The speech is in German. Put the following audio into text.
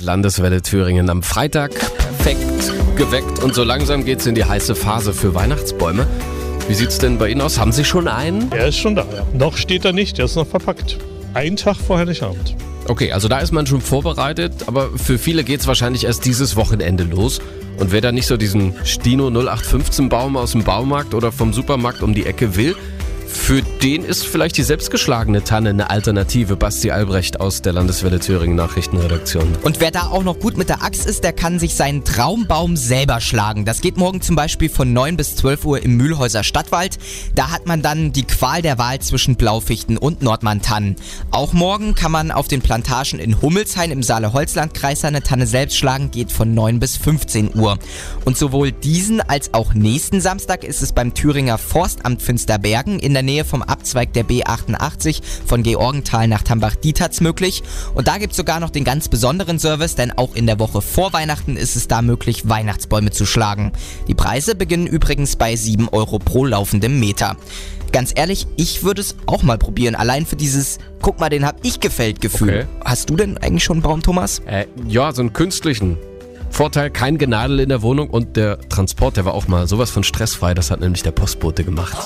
Landeswelle Thüringen am Freitag perfekt geweckt und so langsam geht's in die heiße Phase für Weihnachtsbäume. Wie sieht's denn bei Ihnen aus? Haben Sie schon einen? Er ist schon da, ja. Noch steht er nicht, er ist noch verpackt. Ein Tag vor Heiligabend. Okay, also da ist man schon vorbereitet, aber für viele geht's wahrscheinlich erst dieses Wochenende los. Und wer da nicht so diesen Stino 0815 Baum aus dem Baumarkt oder vom Supermarkt um die Ecke will, für den ist vielleicht die selbstgeschlagene Tanne eine Alternative. Basti Albrecht aus der Landeswelle Thüringen Nachrichtenredaktion. Und wer da auch noch gut mit der Axt ist, der kann sich seinen Traumbaum selber schlagen. Das geht morgen zum Beispiel von 9 bis 12 Uhr im Mühlhäuser Stadtwald. Da hat man dann die Qual der Wahl zwischen Blaufichten und Nordmann-Tannen. Auch morgen kann man auf den Plantagen in Hummelshain im Saale-Holzland-Kreis seine Tanne selbst schlagen, geht von 9 bis 15 Uhr. Und sowohl diesen als auch nächsten Samstag ist es beim Thüringer Forstamt Finsterbergen in der Nähe vom Abzweig der B88 von Georgenthal nach Tambach-Dieterz möglich. Und da gibt's sogar noch den ganz besonderen Service, denn auch in der Woche vor Weihnachten ist es da möglich, Weihnachtsbäume zu schlagen. Die Preise beginnen übrigens bei 7 Euro pro laufendem Meter. Ganz ehrlich, ich würde es auch mal probieren. Allein für dieses, guck mal, den hab ich gefällt Gefühl. Okay. Hast du denn eigentlich schon einen Baum, Thomas? Äh, ja, so einen künstlichen. Vorteil, kein Genadel in der Wohnung und der Transport, der war auch mal sowas von stressfrei. Das hat nämlich der Postbote gemacht.